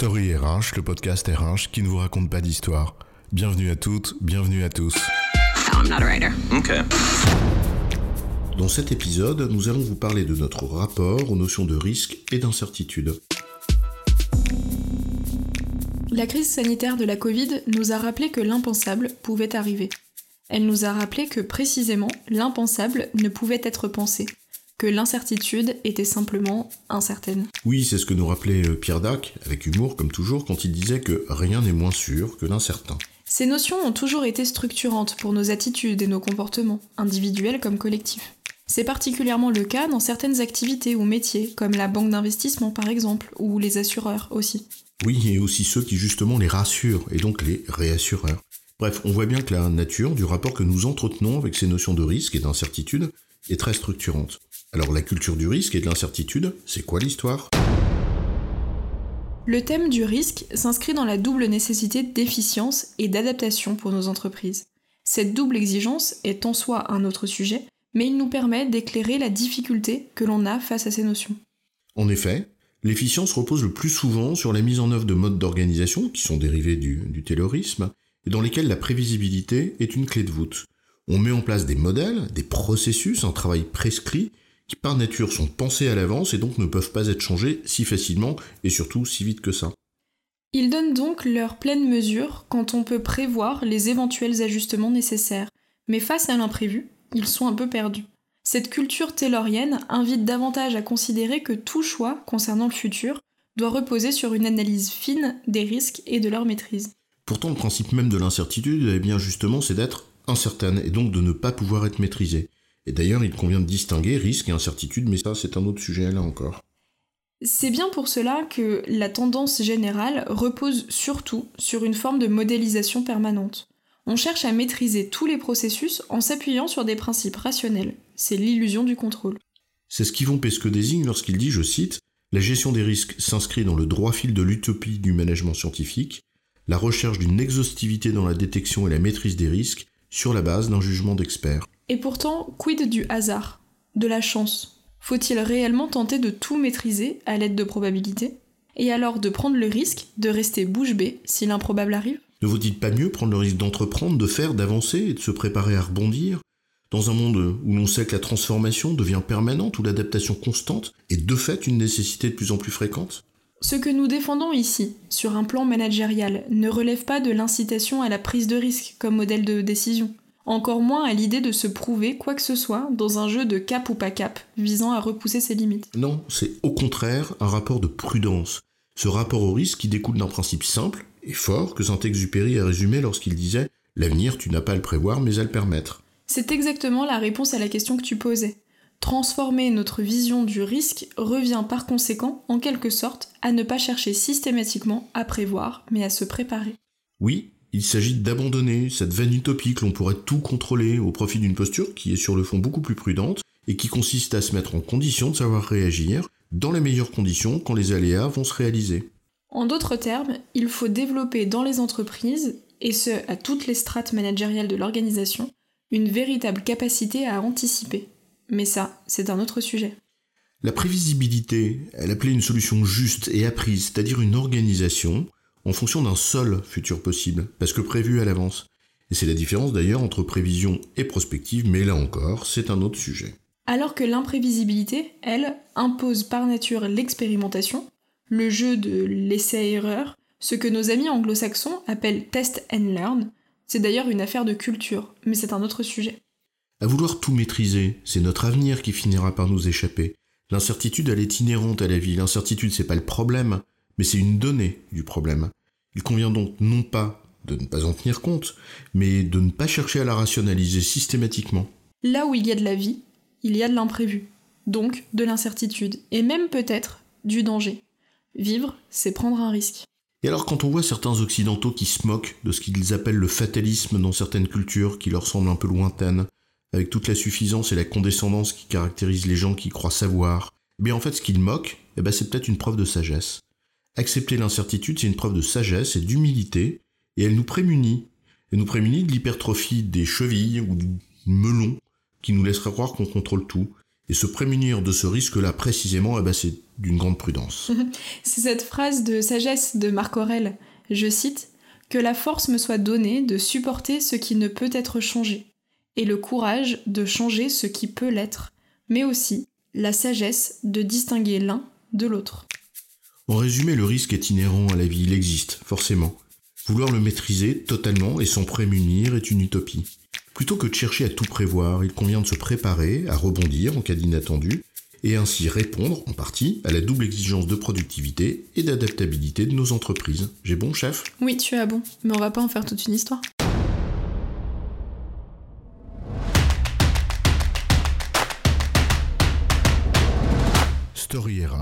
Story RH, le podcast RH qui ne vous raconte pas d'histoire. Bienvenue à toutes, bienvenue à tous. I'm not a writer. Okay. Dans cet épisode, nous allons vous parler de notre rapport aux notions de risque et d'incertitude. La crise sanitaire de la Covid nous a rappelé que l'impensable pouvait arriver. Elle nous a rappelé que précisément l'impensable ne pouvait être pensé, que l'incertitude était simplement incertaine. Oui, c'est ce que nous rappelait euh, Pierre Dac, avec humour comme toujours, quand il disait que rien n'est moins sûr que l'incertain. Ces notions ont toujours été structurantes pour nos attitudes et nos comportements, individuels comme collectifs. C'est particulièrement le cas dans certaines activités ou métiers, comme la banque d'investissement par exemple, ou les assureurs aussi. Oui, et aussi ceux qui justement les rassurent, et donc les réassureurs. Bref, on voit bien que la nature du rapport que nous entretenons avec ces notions de risque et d'incertitude est très structurante. Alors la culture du risque et de l'incertitude, c'est quoi l'histoire? Le thème du risque s'inscrit dans la double nécessité d'efficience et d'adaptation pour nos entreprises. Cette double exigence est en soi un autre sujet, mais il nous permet d'éclairer la difficulté que l'on a face à ces notions. En effet, l'efficience repose le plus souvent sur la mise en œuvre de modes d'organisation qui sont dérivés du, du terrorisme et dans lesquels la prévisibilité est une clé de voûte. On met en place des modèles, des processus, un travail prescrit qui par nature sont pensés à l'avance et donc ne peuvent pas être changés si facilement et surtout si vite que ça. Ils donnent donc leur pleine mesure quand on peut prévoir les éventuels ajustements nécessaires, mais face à l'imprévu, ils sont un peu perdus. Cette culture taylorienne invite davantage à considérer que tout choix concernant le futur doit reposer sur une analyse fine des risques et de leur maîtrise. Pourtant, le principe même de l'incertitude, eh bien justement, c'est d'être incertaine et donc de ne pas pouvoir être maîtrisée. Et d'ailleurs, il convient de distinguer risque et incertitude, mais ça, c'est un autre sujet là encore. C'est bien pour cela que la tendance générale repose surtout sur une forme de modélisation permanente. On cherche à maîtriser tous les processus en s'appuyant sur des principes rationnels. C'est l'illusion du contrôle. C'est ce qu'Yvon Pesque désigne lorsqu'il dit, je cite, La gestion des risques s'inscrit dans le droit fil de l'utopie du management scientifique, la recherche d'une exhaustivité dans la détection et la maîtrise des risques sur la base d'un jugement d'expert. Et pourtant, quid du hasard De la chance? Faut-il réellement tenter de tout maîtriser à l'aide de probabilités? Et alors de prendre le risque de rester bouche bée si l'improbable arrive? Ne vaut-il pas mieux prendre le risque d'entreprendre, de faire, d'avancer et de se préparer à rebondir? Dans un monde où l'on sait que la transformation devient permanente, où l'adaptation constante est de fait une nécessité de plus en plus fréquente? Ce que nous défendons ici, sur un plan managérial, ne relève pas de l'incitation à la prise de risque comme modèle de décision, encore moins à l'idée de se prouver quoi que ce soit dans un jeu de cap ou pas cap, visant à repousser ses limites. Non, c'est au contraire un rapport de prudence. Ce rapport au risque qui découle d'un principe simple et fort que Saint-Exupéry a résumé lorsqu'il disait L'avenir, tu n'as pas à le prévoir, mais à le permettre. C'est exactement la réponse à la question que tu posais. Transformer notre vision du risque revient par conséquent, en quelque sorte, à ne pas chercher systématiquement à prévoir, mais à se préparer. Oui, il s'agit d'abandonner cette vaine utopie que l'on pourrait tout contrôler au profit d'une posture qui est sur le fond beaucoup plus prudente et qui consiste à se mettre en condition de savoir réagir dans les meilleures conditions quand les aléas vont se réaliser. En d'autres termes, il faut développer dans les entreprises, et ce à toutes les strates managériales de l'organisation, une véritable capacité à anticiper. Mais ça, c'est un autre sujet. La prévisibilité, elle appelait une solution juste et apprise, c'est-à-dire une organisation en fonction d'un seul futur possible, parce que prévu à l'avance. Et c'est la différence d'ailleurs entre prévision et prospective, mais là encore, c'est un autre sujet. Alors que l'imprévisibilité, elle, impose par nature l'expérimentation, le jeu de l'essai-erreur, ce que nos amis anglo-saxons appellent test and learn, c'est d'ailleurs une affaire de culture, mais c'est un autre sujet. À vouloir tout maîtriser, c'est notre avenir qui finira par nous échapper. L'incertitude, elle est inhérente à la vie. L'incertitude, c'est pas le problème, mais c'est une donnée du problème. Il convient donc non pas de ne pas en tenir compte, mais de ne pas chercher à la rationaliser systématiquement. Là où il y a de la vie, il y a de l'imprévu, donc de l'incertitude, et même peut-être du danger. Vivre, c'est prendre un risque. Et alors quand on voit certains occidentaux qui se moquent de ce qu'ils appellent le fatalisme dans certaines cultures qui leur semblent un peu lointaines, avec toute la suffisance et la condescendance qui caractérisent les gens qui croient savoir, eh bien en fait ce qu'ils moquent, eh ben, c'est peut-être une preuve de sagesse. Accepter l'incertitude, c'est une preuve de sagesse et d'humilité, et elle nous prémunit. Elle nous prémunit de l'hypertrophie des chevilles ou du melon qui nous laisserait croire qu'on contrôle tout. Et se prémunir de ce risque-là précisément, eh ben, c'est d'une grande prudence. c'est cette phrase de sagesse de Marc Aurèle, je cite, Que la force me soit donnée de supporter ce qui ne peut être changé, et le courage de changer ce qui peut l'être, mais aussi la sagesse de distinguer l'un de l'autre. En résumé, le risque est inhérent à la vie, il existe, forcément. Vouloir le maîtriser totalement et s'en prémunir est une utopie. Plutôt que de chercher à tout prévoir, il convient de se préparer à rebondir en cas d'inattendu et ainsi répondre en partie à la double exigence de productivité et d'adaptabilité de nos entreprises. J'ai bon, chef? Oui, tu as bon, mais on va pas en faire toute une histoire.